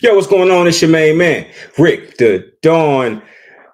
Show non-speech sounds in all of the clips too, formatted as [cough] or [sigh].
Yo, what's going on? It's your main man, Rick the Dawn.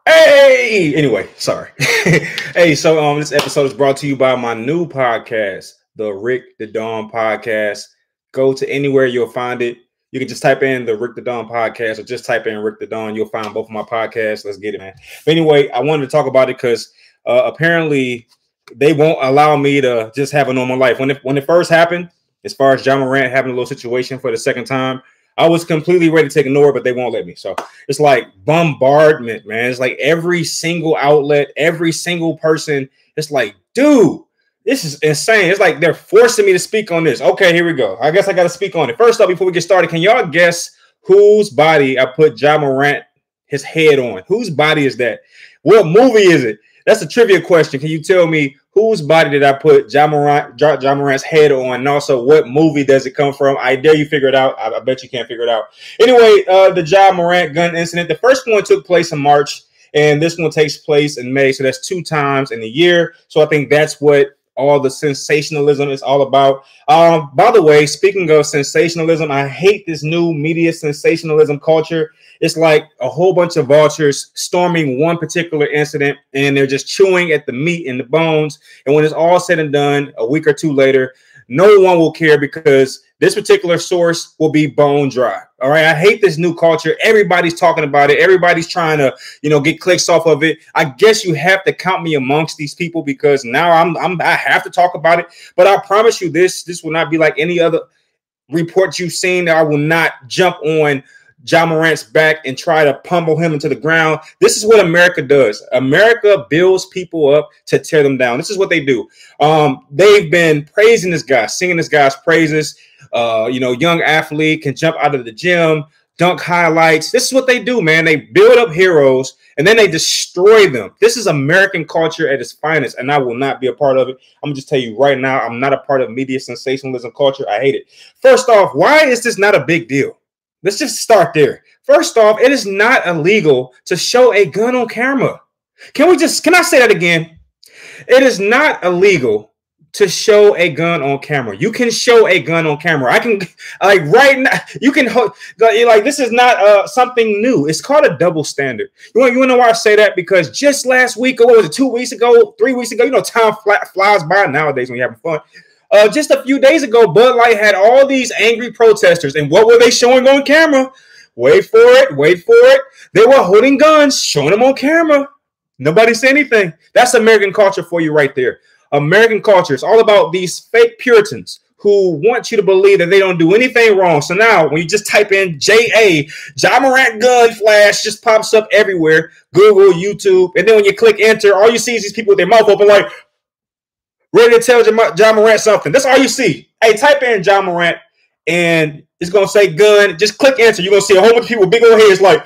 Hey, anyway, sorry. [laughs] hey, so um, this episode is brought to you by my new podcast, the Rick the Dawn Podcast. Go to anywhere you'll find it. You can just type in the Rick the Dawn podcast or just type in Rick the Dawn. You'll find both of my podcasts. Let's get it, man. But anyway, I wanted to talk about it because uh, apparently they won't allow me to just have a normal life. When it when it first happened, as far as Ja Morant having a little situation for the second time, I was completely ready to ignore but they won't let me. So it's like bombardment, man. It's like every single outlet, every single person. It's like, dude, this is insane. It's like they're forcing me to speak on this. Okay, here we go. I guess I got to speak on it. First up, before we get started, can y'all guess whose body I put Ja Morant his head on? Whose body is that? What movie is it? That's a trivia question. Can you tell me whose body did I put Ja, Morant, ja Morant's head on? And also, what movie does it come from? I dare you figure it out. I, I bet you can't figure it out. Anyway, uh, the Ja Morant gun incident. The first one took place in March, and this one takes place in May. So that's two times in a year. So I think that's what all the sensationalism is all about. Um, by the way, speaking of sensationalism, I hate this new media sensationalism culture. It's like a whole bunch of vultures storming one particular incident and they're just chewing at the meat and the bones. And when it's all said and done, a week or two later, no one will care because this particular source will be bone dry. All right. I hate this new culture. Everybody's talking about it. Everybody's trying to, you know, get clicks off of it. I guess you have to count me amongst these people because now I'm, I'm I have to talk about it. But I promise you this, this will not be like any other report you've seen. I will not jump on Ja Morant's back and try to pummel him into the ground. This is what America does. America builds people up to tear them down. This is what they do. Um, they've been praising this guy, singing this guy's praises. Uh, you know, young athlete can jump out of the gym, dunk highlights. This is what they do, man. They build up heroes and then they destroy them. This is American culture at its finest, and I will not be a part of it. I'm gonna just tell you right now, I'm not a part of media sensationalism culture. I hate it. First off, why is this not a big deal? Let's just start there. First off, it is not illegal to show a gun on camera. Can we just can I say that again? It is not illegal to show a gun on camera. You can show a gun on camera. I can like right now. You can like this is not uh, something new. It's called a double standard. You want you want to know why I say that? Because just last week, or was it? Two weeks ago, three weeks ago. You know, time flies by nowadays when you're having fun. Uh, just a few days ago, Bud Light had all these angry protesters, and what were they showing on camera? Wait for it, wait for it. They were holding guns, showing them on camera. Nobody said anything. That's American culture for you right there. American culture is all about these fake Puritans who want you to believe that they don't do anything wrong. So now, when you just type in J.A., Ja Morant gun flash just pops up everywhere Google, YouTube. And then when you click enter, all you see is these people with their mouth open, like, ready to tell Ja Morant something. That's all you see. Hey, type in Ja Morant and it's gonna say gun. Just click enter. You're gonna see a whole bunch of people, with big old heads, like,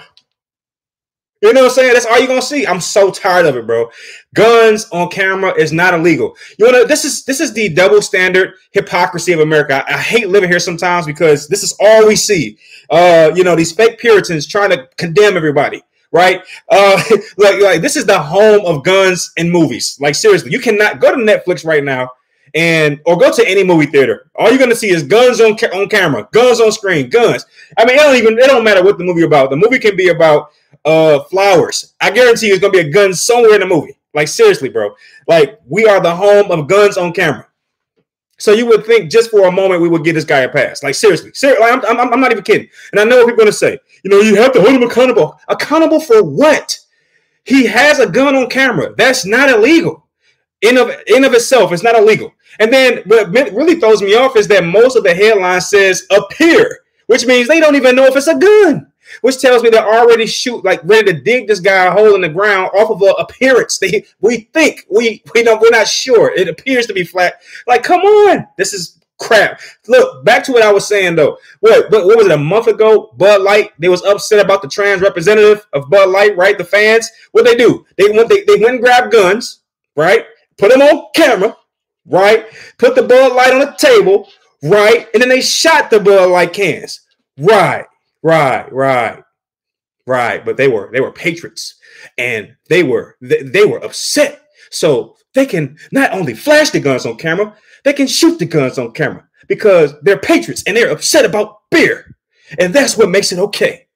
you know what I'm saying? That's all you're gonna see. I'm so tired of it, bro. Guns on camera is not illegal. You know, this is this is the double standard hypocrisy of America. I, I hate living here sometimes because this is all we see. Uh, you know, these fake Puritans trying to condemn everybody right? Uh, [laughs] like, like this is the home of guns and movies. Like seriously, you cannot go to Netflix right now and or go to any movie theater. All you're gonna see is guns on ca- on camera, guns on screen, guns. I mean, it don't even it don't matter what the movie about. The movie can be about uh flowers. I guarantee you, it's gonna be a gun somewhere in the movie. Like seriously, bro. Like we are the home of guns on camera. So you would think just for a moment we would give this guy a pass. Like seriously, seriously, like, I'm, I'm, I'm not even kidding. And I know what people are going to say. You know, you have to hold him accountable. Accountable for what? He has a gun on camera. That's not illegal. In of in of itself, it's not illegal. And then what really throws me off is that most of the headline says appear, which means they don't even know if it's a gun which tells me they're already shoot like ready to dig this guy a hole in the ground off of an appearance. They we think we we don't we're not sure. It appears to be flat. Like, come on, this is crap. Look, back to what I was saying though. What what, what was it a month ago? Bud Light they was upset about the trans representative of Bud Light, right? The fans. What they do? They went they, they went and grabbed guns, right? Put them on camera, right? Put the Bud Light on the table, right? And then they shot the Bud Light cans, right? Right, right, right. But they were they were patriots, and they were they, they were upset. So they can not only flash the guns on camera, they can shoot the guns on camera because they're patriots and they're upset about beer. And that's what makes it okay.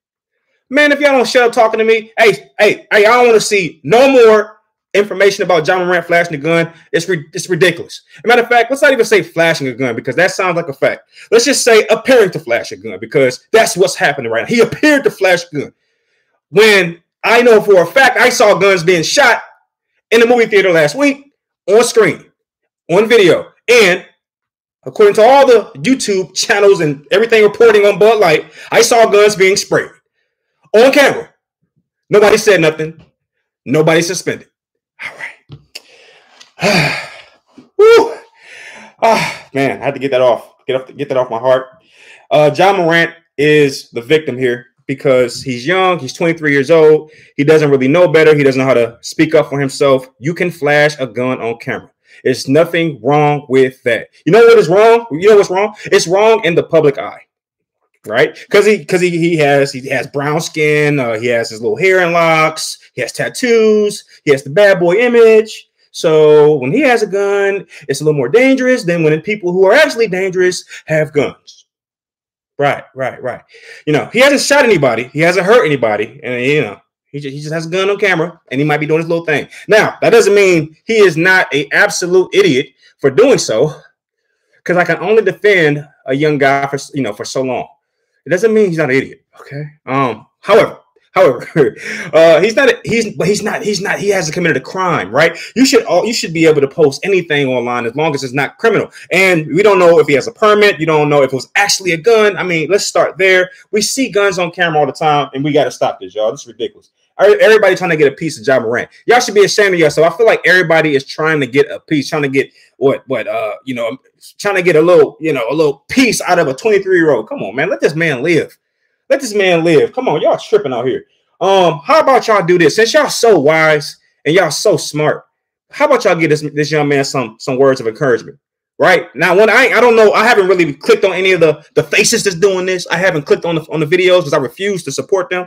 Man, if y'all don't shut up talking to me, hey, hey, hey, I don't want to see no more information about Ja Morant flashing a gun. It's, it's ridiculous. As a matter of fact, let's not even say flashing a gun because that sounds like a fact. Let's just say appearing to flash a gun because that's what's happening right now. He appeared to flash a gun. When I know for a fact I saw guns being shot in the movie theater last week on screen, on video. And according to all the YouTube channels and everything reporting on Bud Light, I saw guns being sprayed on camera. Nobody said nothing. Nobody suspended. [sighs] Woo. Ah, man, I had to get that off. Get off. Get that off my heart. Uh, Ja Morant is the victim here because he's young. He's 23 years old. He doesn't really know better. He doesn't know how to speak up for himself. You can flash a gun on camera. There's nothing wrong with that. You know what is wrong? You know what's wrong? It's wrong in the public eye, right? Because he because he, he has he has brown skin. Uh, he has his little hair and locks. He has tattoos. He has the bad boy image. So when he has a gun, it's a little more dangerous than when people who are actually dangerous have guns. Right, right, right. You know, he hasn't shot anybody. He hasn't hurt anybody, and you know, he just, he just has a gun on camera and he might be doing his little thing. Now, that doesn't mean he is not a absolute idiot for doing so, because I can only defend a young guy for you know for so long. It doesn't mean he's not an idiot. Okay. Um. However, However, [laughs] uh, he's not. He's but he's not. He's not. He hasn't committed a crime, right? You should all. You should be able to post anything online as long as it's not criminal. And we don't know if he has a permit. You don't know if it was actually a gun. I mean, let's start there. We see guns on camera all the time, and we got to stop this, y'all. This is ridiculous. Everybody trying to get a piece of Ja Morant. Y'all should be ashamed of yourself. I feel like everybody is trying to get a piece, trying to get what, what, uh, you know, trying to get a little, you know, a little piece out of a 23 year old. Come on, man, let this man live. Let this man live. Come on, y'all tripping out here. Um, how about y'all do this? Since y'all so wise and y'all so smart, how about y'all give this this young man some some words of encouragement? Right now, when I I don't know, I haven't really clicked on any of the the faces that's doing this. I haven't clicked on the on the videos because I refuse to support them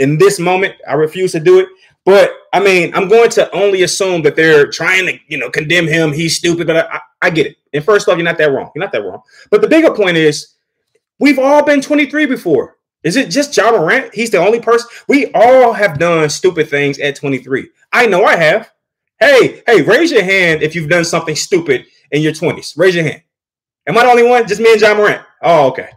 in this moment. I refuse to do it. But I mean, I'm going to only assume that they're trying to, you know, condemn him. He's stupid, but I, I, I get it. And first off, you're not that wrong. You're not that wrong. But the bigger point is, we've all been 23 before. Is it just Ja Morant? He's the only person. We all have done stupid things at 23. I know I have. Hey, hey, raise your hand if you've done something stupid in your 20s. Raise your hand. Am I the only one? Just me and Ja Morant. Oh, okay.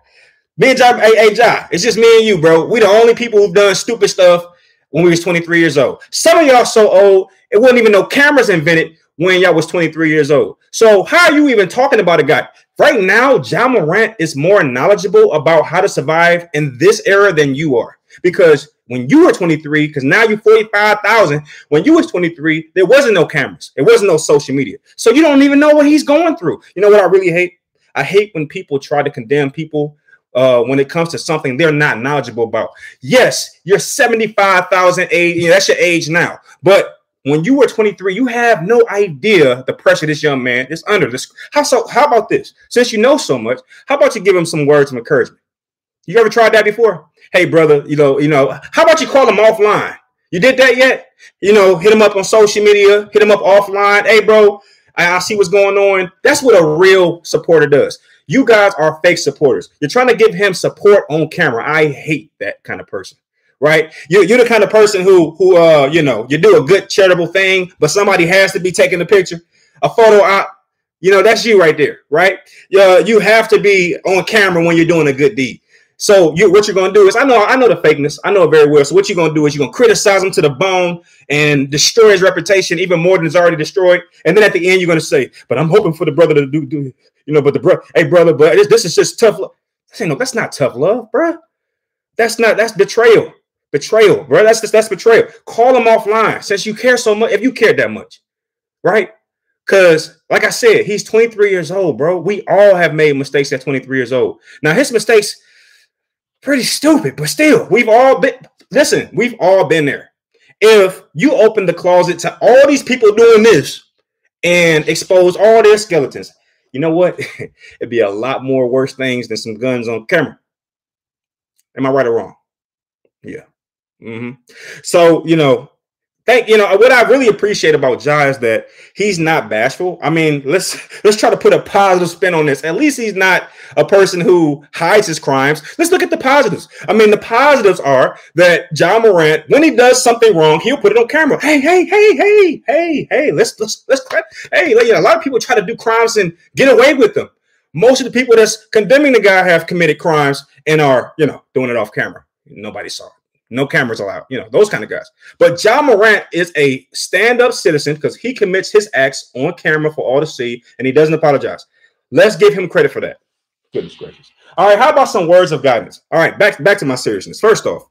Me and John, hey, hey, Ja, it's just me and you, bro. We the only people who've done stupid stuff when we was 23 years old. Some of y'all so old, it wasn't even no cameras invented when y'all was 23 years old. So how are you even talking about a guy? Right now, Ja Morant is more knowledgeable about how to survive in this era than you are. Because when you were 23, because now you're 45,000, when you was 23, there wasn't no cameras. There wasn't no social media. So you don't even know what he's going through. You know what I really hate? I hate when people try to condemn people uh, when it comes to something they're not knowledgeable about. Yes, you're 75,000 age, that's your age now. But when you were 23, you have no idea the pressure this young man is under. This how so how about this? Since you know so much, how about you give him some words of encouragement? You ever tried that before? Hey, brother, you know, you know, how about you call him offline? You did that yet? You know, hit him up on social media, hit him up offline. Hey, bro, I, I see what's going on. That's what a real supporter does. You guys are fake supporters. You're trying to give him support on camera. I hate that kind of person. Right? You're, you're the kind of person who who uh you know you do a good charitable thing, but somebody has to be taking the picture, a photo op. You know that's you right there, right? Uh, you have to be on camera when you're doing a good deed. So you, what you're gonna do is, I know, I know the fakeness, I know it very well. So what you're gonna do is you're gonna criticize him to the bone and destroy his reputation even more than it's already destroyed. And then at the end, you're gonna say, "But I'm hoping for the brother to do, do you know?" But the brother, hey brother, but this, this is just tough love. I say no, that's not tough love, bro. That's not that's betrayal, betrayal, bro. That's just that's betrayal. Call him offline since you care so much. If you care that much, right? Because, like I said, he's 23 years old, bro. We all have made mistakes at 23 years old. Now, his mistakes pretty stupid, but still, we've all been listen, we've all been there. If you open the closet to all these people doing this and expose all their skeletons, you know what? [laughs] It'd be a lot more worse things than some guns on camera. Am I right or wrong? Yeah. Mm-hmm. So, you know, thank you know what I really appreciate about John is that he's not bashful. I mean, let's let's try to put a positive spin on this. At least he's not a person who hides his crimes. Let's look at the positives. I mean, the positives are that Ja Morant, when he does something wrong, he'll put it on camera. Hey, hey, hey, hey, hey, hey, let's let's let's hey, you know, a lot of people try to do crimes and get away with them. Most of the people that's condemning the guy have committed crimes and are, you know, doing it off camera. Nobody saw it. No cameras allowed, you know, those kind of guys. But Ja Morant is a stand-up citizen because he commits his acts on camera for all to see and he doesn't apologize. Let's give him credit for that. Goodness gracious. All right, how about some words of guidance? All right, back back to my seriousness. First off,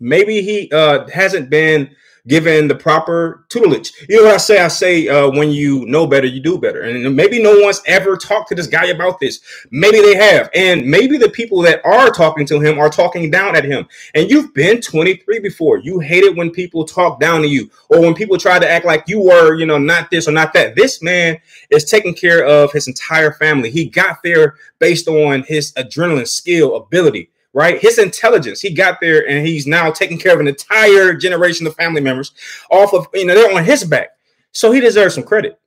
maybe he uh hasn't been given the proper tutelage. You know what I say? I say uh, when you know better, you do better. And maybe no one's ever talked to this guy about this. Maybe they have. And maybe the people that are talking to him are talking down at him. And you've been 23 before. You hate it when people talk down to you or when people try to act like you were, you know, not this or not that. This man is taking care of his entire family. He got there based on his adrenaline, skill, ability right? His intelligence, he got there and he's now taking care of an entire generation of family members off of, you know, they're on his back. So he deserves some credit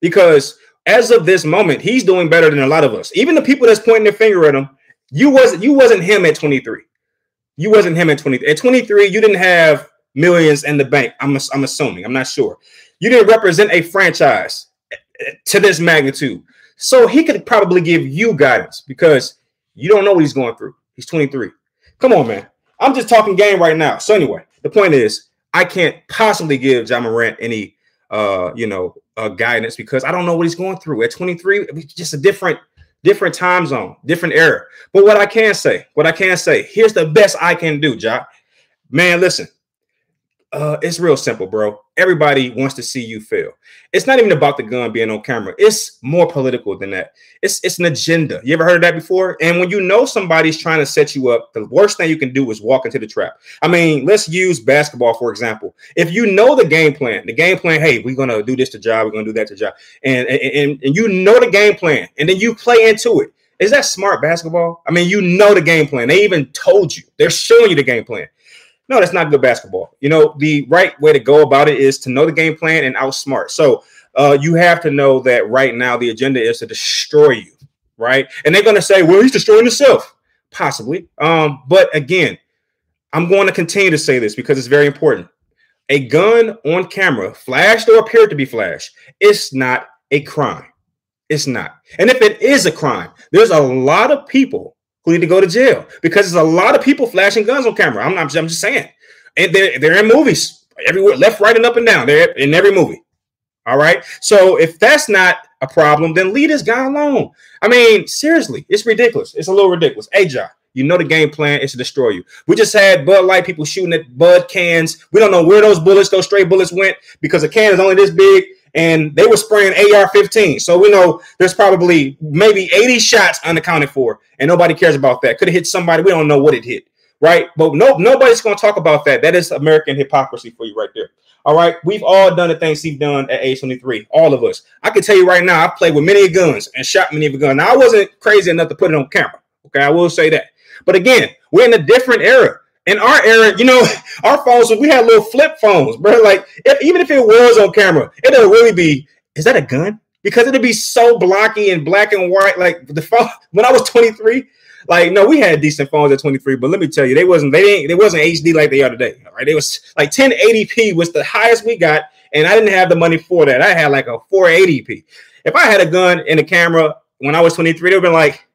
because as of this moment, he's doing better than a lot of us. Even the people that's pointing their finger at him, you wasn't you wasn't him at 23. You wasn't him at 23. At 23, you didn't have millions in the bank. I'm, I'm assuming. I'm not sure. You didn't represent a franchise to this magnitude. So he could probably give you guidance because you don't know what he's going through. He's 23. Come on, man. I'm just talking game right now. So anyway, the point is, I can't possibly give Ja Morant any, uh, you know, uh, guidance because I don't know what he's going through. At 23, it's just a different, different time zone, different era. But what I can say, what I can say, here's the best I can do, Ja. Man, listen, uh, it's real simple, bro. Everybody wants to see you fail. It's not even about the gun being on camera. It's more political than that. It's it's an agenda. You ever heard of that before? And when you know somebody's trying to set you up, the worst thing you can do is walk into the trap. I mean, let's use basketball for example. If you know the game plan, the game plan, hey, we're gonna do this to job, we're gonna do that to job, and and and you know the game plan, and then you play into it. Is that smart basketball? I mean, you know the game plan. They even told you. They're showing you the game plan. No, that's not good basketball. You know, the right way to go about it is to know the game plan and outsmart. So uh, you have to know that right now the agenda is to destroy you, right? And they're going to say, well, he's destroying himself. Possibly. Um, but again, I'm going to continue to say this because it's very important. A gun on camera, flashed or appeared to be flashed, it's not a crime. It's not. And if it is a crime, there's a lot of people who need to go to jail because there's a lot of people flashing guns on camera. I'm not. I'm just saying, and they're they're in movies everywhere, left, right, and up and down. They're in every movie. All right. So if that's not a problem, then leave this guy alone. I mean, seriously, it's ridiculous. It's a little ridiculous. Hey, Ja, you know the game plan is to destroy you. We just had Bud Light people shooting at Bud cans. We don't know where those bullets, those stray bullets went because a can is only this big and they were spraying AR-15. So we know there's probably maybe 80 shots unaccounted for, and nobody cares about that. Could have hit somebody. We don't know what it hit, right? But no, nobody's going to talk about that. That is American hypocrisy for you right there. All right, we've all done the things he's done at age 23, all of us. I can tell you right now, I played with many guns and shot many of a gun. Now I wasn't crazy enough to put it on camera. Okay, I will say that. But again, we're in a different era in our era, you know, [laughs] our phones, we had little flip phones, bro. Like, if, even if it was on camera, it'll really be, is that a gun? Because it'd be so blocky and black and white. Like the phone [laughs] when I was 23, like no, we had decent phones at 23, but let me tell you, they wasn't they didn't they wasn't HD like they are today. Right, it was like 1080p was the highest we got, and I didn't have the money for that. I had like a 480p. If I had a gun and a camera when I was 23, they'd have been like,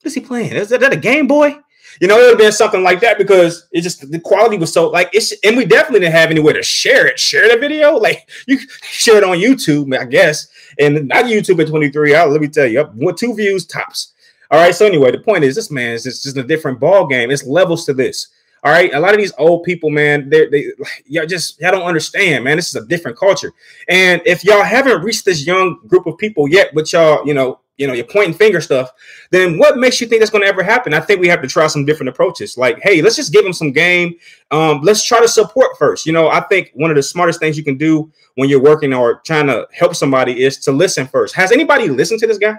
"What is he playing? Is that a Game Boy?" You know, it would have been something like that because it just the quality was so like it's and we definitely didn't have anywhere to share it. Share the video, like [laughs] you share it on YouTube, I guess, and not YouTube at 23. let me tell you, up two views tops. All right. So anyway, the point is, this man is just, just a different ball game. It's levels to this. All right, a lot of these old people, man, they they [sighs] y'all just y'all don't understand, man. This is a different culture, and if y'all haven't reached this young group of people yet, but y'all, you know, you know, you're pointing finger stuff, then what makes you think that's going to ever happen? I think we have to try some different approaches. Like, hey, let's just give them some game. Um, let's try to support first. You know, I think one of the smartest things you can do when you're working or trying to help somebody is to listen first. Has anybody listened to this guy?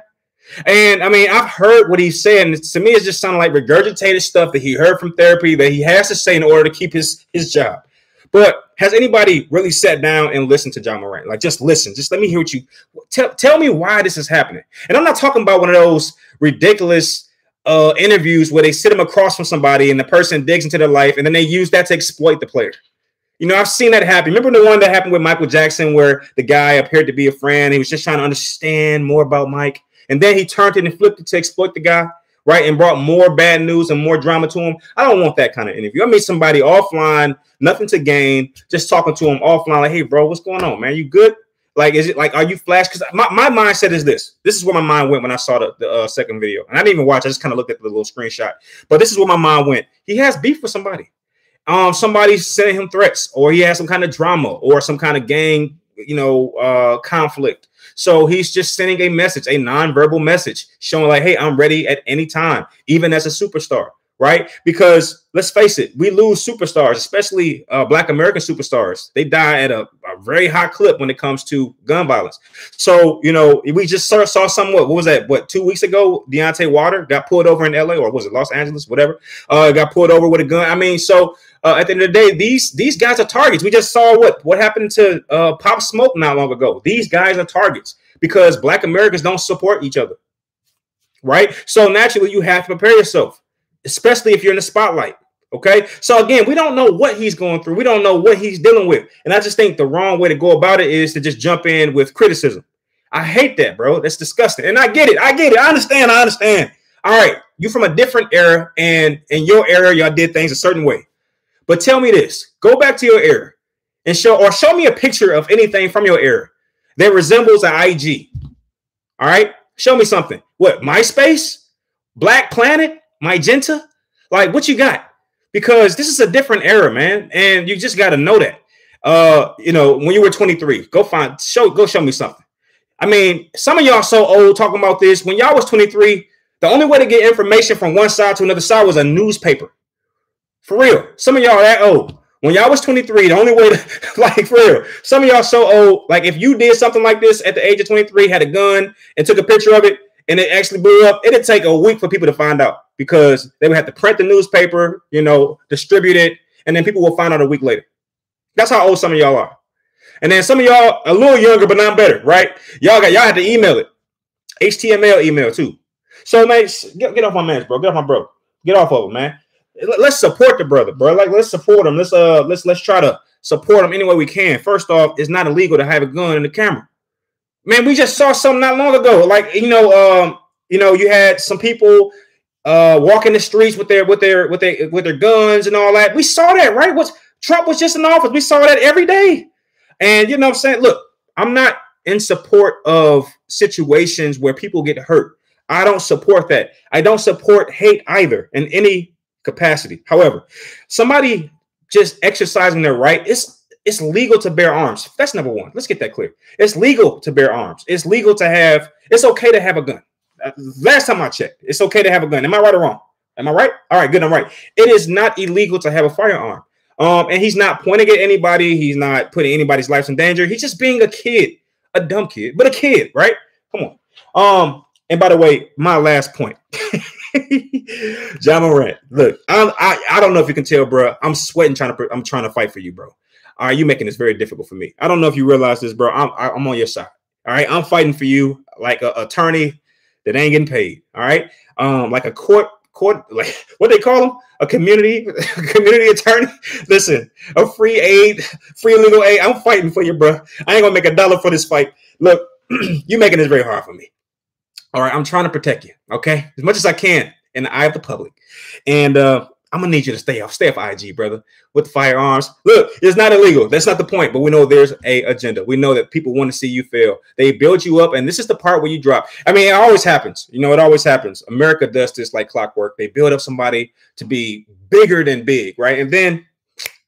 And I mean, I've heard what he's saying. To me, it's just sounding like regurgitated stuff that he heard from therapy that he has to say in order to keep his his job. But has anybody really sat down and listened to Ja Morant? Like, just listen. Just let me hear what you tell. Tell me why this is happening. And I'm not talking about one of those ridiculous uh, interviews where they sit them across from somebody and the person digs into their life and then they use that to exploit the player. You know, I've seen that happen. Remember the one that happened with Michael Jackson where the guy appeared to be a friend. He was just trying to understand more about Mike. And then he turned it and flipped it to exploit the guy, right? And brought more bad news and more drama to him. I don't want that kind of interview. I meet somebody offline, nothing to gain, just talking to him offline, like, hey, bro, what's going on, man? You good? Like, is it like, are you flash? Because my, my mindset is this. This is where my mind went when I saw the, the uh, second video. And I didn't even watch. I just kind of looked at the little screenshot. But this is where my mind went. He has beef with somebody. Um, somebody's sending him threats, or he has some kind of drama, or some kind of gang, you know, uh, conflict. So he's just sending a message, a non-verbal message, showing like, "Hey, I'm ready at any time, even as a superstar." right? Because let's face it, we lose superstars, especially uh, Black American superstars. They die at a, a, very high clip when it comes to gun violence. So, you know, we just saw, saw somewhat, what was that? What, two weeks ago, Deontay Wilder got pulled over in LA or was it Los Angeles, whatever? Uh, got pulled over with a gun. I mean, so uh, at the end of the day, these these guys are targets. We just saw what what happened to uh, Pop Smoke not long ago. These guys are targets because Black Americans don't support each other, right? So naturally, you have to prepare yourself especially if you're in the spotlight. Okay. So again, we don't know what he's going through. We don't know what he's dealing with. And I just think the wrong way to go about it is to just jump in with criticism. I hate that, bro. That's disgusting. And I get it. I get it. I understand. I understand. All right. You from a different era, and in your era, y'all did things a certain way. But tell me this: go back to your era and show or show me a picture of anything from your era that resembles an IG. All right. Show me something. What? MySpace? Black Planet? Magenta? Like, what you got? Because this is a different era, man, and you just got to know that. Uh, you know, when you were 23, go find show, go show me something. I mean, some of y'all so old talking about this. When y'all was 23, the only way to get information from one side to another side was a newspaper. For real. Some of y'all are that old. When y'all was 23, the only way to [laughs] like for real, some of y'all so old. Like if you did something like this at the age of 23, had a gun and took a picture of it, and it actually blew up, it'd take a week for people to find out because they would have to print the newspaper, you know, distribute it, and then people will find out a week later. That's how old some of y'all are. And then some of y'all a little younger, but not better, right? Y'all got y'all had to email it, HTML email too. So man, get, get off my man, bro. Get off my bro. Get off of him, man. Let's support the brother, bro. Like let's support him. Let's uh let's let's try to support him any way we can. First off, it's not illegal to have a gun in the camera. Man, we just saw something not long ago. Like you know, um, you know, you had some people uh walking the streets with their with their with their with their guns and all that. We saw that, right? Was Trump was just in office. We saw that every day. And you know I'm saying? Look, I'm not in support of situations where people get hurt. I don't support that. I don't support hate either in any capacity. However, somebody just exercising their right, it's it's legal to bear arms. That's number one. Let's get that clear. It's legal to bear arms. It's legal to have, it's okay to have a gun. Uh, last time I checked, it's okay to have a gun. Am I right or wrong? Am I right? All right, good. I'm right. It is not illegal to have a firearm. Um, and he's not pointing at anybody. He's not putting anybody's lives in danger. He's just being a kid, a dumb kid, but a kid, right? Come on. Um, and by the way, my last point. [laughs] [laughs] Ja Morant, look, I, I I don't know if you can tell, bro. I'm sweating trying to I'm trying to fight for you, bro. All right, you making this very difficult for me. I don't know if you realize this, bro. I'm I'm on your side. All right, I'm fighting for you like an attorney that ain't getting paid. All right, um, like a court court [laughs] like what they call them a community [laughs] community attorney. Listen, a free aid, free legal aid. I'm fighting for you, bro. I ain't gonna make a dollar for this fight. Look, [clears throat] you making this very hard for me. All right, I'm trying to protect you, okay, as much as I can in the eye of the public, and uh, I'm gonna need you to stay off, stay off IG, brother, with firearms. Look, it's not illegal. That's not the point. But we know there's a agenda. We know that people want to see you fail. They build you up, and this is the part where you drop. I mean, it always happens. You know, it always happens. America does this like clockwork. They build up somebody to be bigger than big, right? And then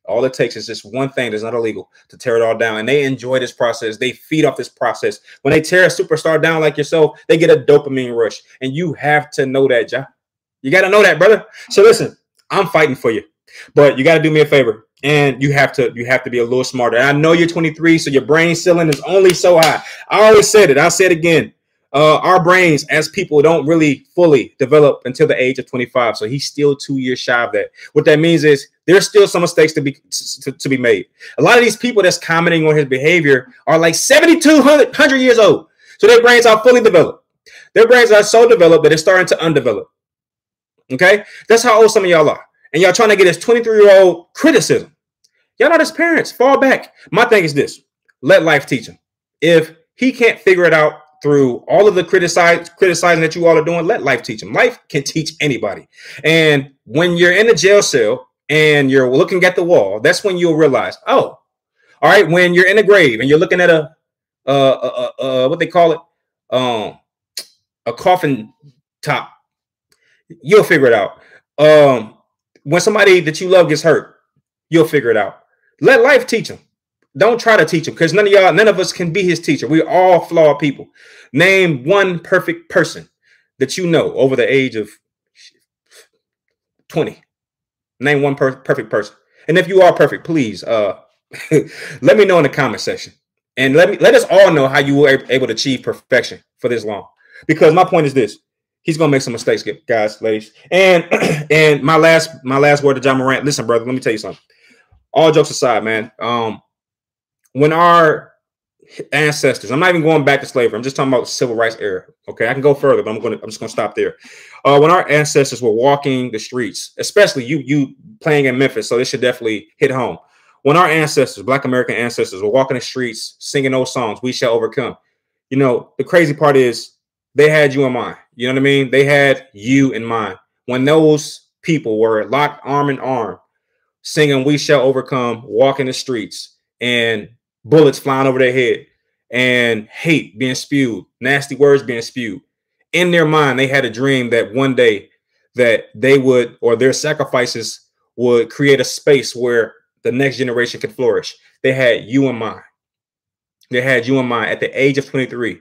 all it takes is just one thing that's not illegal to tear it all down. And they enjoy this process. They feed off this process. When they tear a superstar down like yourself, they get a dopamine rush. And you have to know that, Ja. You got to know that, brother. So listen, I'm fighting for you. But you got to do me a favor, and you have to you have to be a little smarter. And I know you're 23, so your brain ceiling is only so high. I always said it. I'll say it again. Uh, our brains as people don't really fully develop until the age of 25. So he's still two years shy of that. What that means is There's still some mistakes to be to, to be made. A lot of these people that's commenting on his behavior are like 7,200 years old. So their brains are fully developed. Their brains are so developed that it's starting to undevelop. Okay, that's how old some of y'all are, and y'all trying to get this 23 year old criticism. Y'all not his parents. Fall back. My thing is this: let life teach him. If he can't figure it out through all of the criticize criticizing that you all are doing, let life teach him. Life can teach anybody. And when you're in a jail cell and you're looking at the wall, that's when you'll realize, oh, all right. When you're in a grave and you're looking at a, uh, uh, uh, what they call it, um, a coffin top, you'll figure it out. Um, when somebody that you love gets hurt, you'll figure it out. Let life teach them. Don't try to teach him because none of y'all, none of us can be his teacher. We're all flawed people. Name one perfect person that you know over the age of 20. Name one per- perfect person. And if you are perfect, please uh [laughs] let me know in the comment section. And let me let us all know how you were able to achieve perfection for this long. Because my point is this: he's gonna make some mistakes, guys, ladies. And [clears throat] and my last my last word to Ja Morant. Listen, brother, let me tell you something. All jokes aside, man. Um, when our ancestors, I'm not even going back to slavery. I'm just talking about the civil rights era. Okay, I can go further, but I'm going to I'm just going to stop there. Uh, when our ancestors were walking the streets, especially you you playing in Memphis, so this should definitely hit home. When our ancestors, Black American ancestors, were walking the streets singing those songs, "We Shall Overcome." You know, the crazy part is they had you in mind. You know what I mean? They had you in mind when those people were locked arm in arm, singing "We Shall Overcome," walking the streets and bullets flying over their head, and hate being spewed, nasty words being spewed. In their mind, they had a dream that one day that they would or their sacrifices would create a space where the next generation could flourish. They had you in mind. They had you in mind at the age of 23.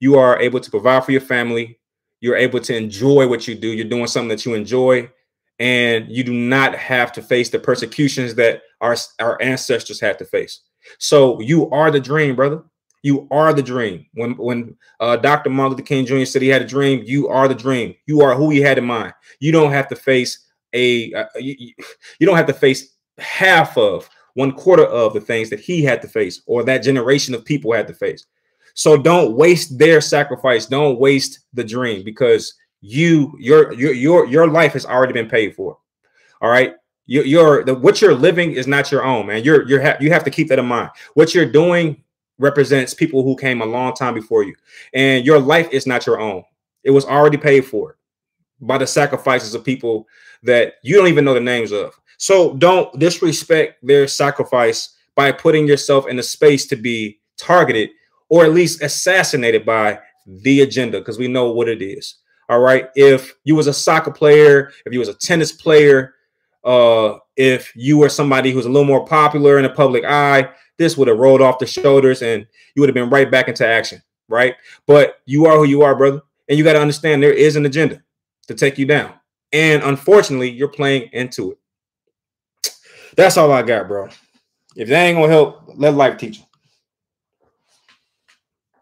You are able to provide for your family. You're able to enjoy what you do. You're doing something that you enjoy, and you do not have to face the persecutions that our, our ancestors had to face. So you are the dream, brother. You are the dream. When when uh, Dr. Martin Luther King Jr. said he had a dream, you are the dream. You are who he had in mind. You don't have to face a uh, you, [laughs] you don't have to face half of one quarter of the things that he had to face or that generation of people had to face. So don't waste their sacrifice. Don't waste the dream because you your your your your life has already been paid for. All right you, you're the what you're living is not your own, man. You're you're ha- you have to keep that in mind. What you're doing represents people who came a long time before you, and your life is not your own. It was already paid for by the sacrifices of people that you don't even know the names of. So don't disrespect their sacrifice by putting yourself in a space to be targeted or at least assassinated by the agenda because we know what it is. All right. If you was a soccer player, if you was a tennis player, uh, if you were somebody who's a little more popular in the public eye, this would have rolled off the shoulders and you would have been right back into action, right? But you are who you are, brother. And you got to understand there is an agenda to take you down. And unfortunately, you're playing into it. That's all I got, bro. If that ain't gonna help, let life teach you.